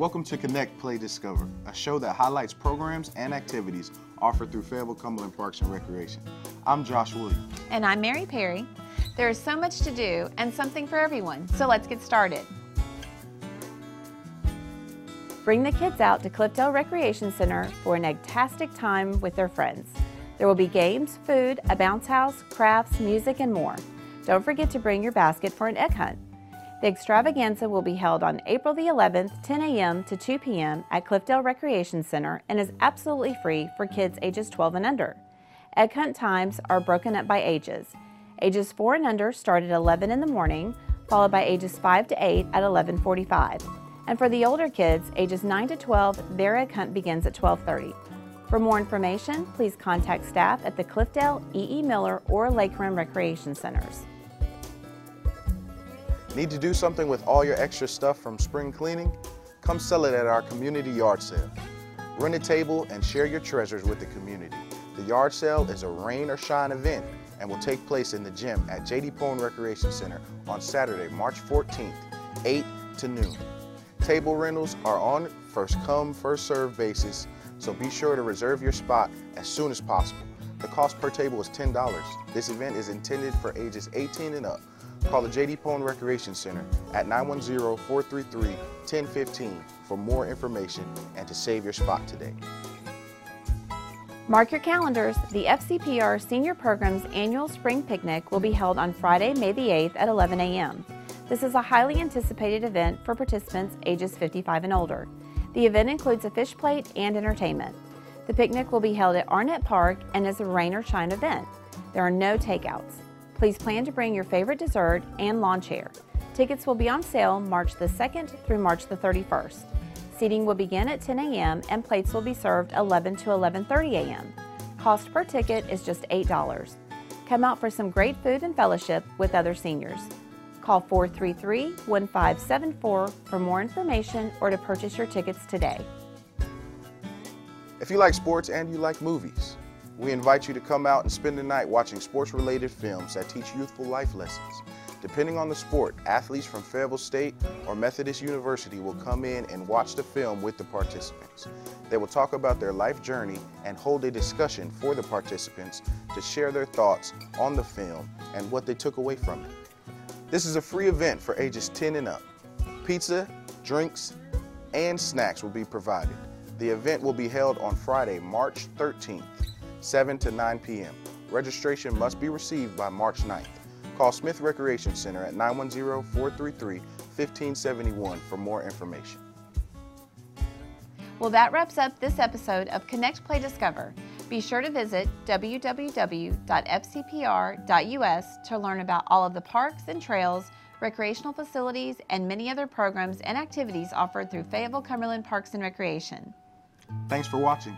Welcome to Connect Play Discover, a show that highlights programs and activities offered through Fayetteville Cumberland Parks and Recreation. I'm Josh Williams. And I'm Mary Perry. There is so much to do and something for everyone, so let's get started. Bring the kids out to Cliffdale Recreation Center for an egg-tastic time with their friends. There will be games, food, a bounce house, crafts, music, and more. Don't forget to bring your basket for an egg hunt. The extravaganza will be held on April the 11th, 10 a.m. to 2 p.m. at Cliffdale Recreation Center and is absolutely free for kids ages 12 and under. Egg hunt times are broken up by ages. Ages 4 and under start at 11 in the morning, followed by ages 5 to 8 at 11:45. And for the older kids, ages 9 to 12, their egg hunt begins at 12:30. For more information, please contact staff at the Cliffdale, E.E. Miller, or Lake Rim Recreation Centers. Need to do something with all your extra stuff from spring cleaning? Come sell it at our community yard sale. Rent a table and share your treasures with the community. The yard sale is a rain or shine event and will take place in the gym at J.D. Pullen Recreation Center on Saturday, March 14th, 8 to noon. Table rentals are on first come, first served basis, so be sure to reserve your spot as soon as possible. The cost per table is $10. This event is intended for ages 18 and up. Call the J.D. Pullen Recreation Center at 910-433-1015 for more information and to save your spot today. Mark your calendars. The FCPR Senior Program's annual spring picnic will be held on Friday, May the 8th at 11 a.m. This is a highly anticipated event for participants ages 55 and older. The event includes a fish plate and entertainment. The picnic will be held at Arnett Park and is a rain or shine event. There are no takeouts. Please plan to bring your favorite dessert and lawn chair. Tickets will be on sale March the 2nd through March the 31st. Seating will begin at 10 a.m. and plates will be served 11 to 11:30 a.m. Cost per ticket is just $8. Come out for some great food and fellowship with other seniors. Call 433-1574 for more information or to purchase your tickets today. If you like sports and you like movies, we invite you to come out and spend the night watching sports-related films that teach youthful life lessons. Depending on the sport, athletes from Fayetteville State or Methodist University will come in and watch the film with the participants. They will talk about their life journey and hold a discussion for the participants to share their thoughts on the film and what they took away from it. This is a free event for ages 10 and up. Pizza, drinks, and snacks will be provided. The event will be held on Friday, March 13th, 7 to 9 p.m. Registration must be received by March 9th. Call Smith Recreation Center at 910-433-1571 for more information. Well, that wraps up this episode of Connect Play Discover. Be sure to visit www.fcpr.us to learn about all of the parks and trails, recreational facilities, and many other programs and activities offered through Fayetteville Cumberland Parks and Recreation. Thanks for watching.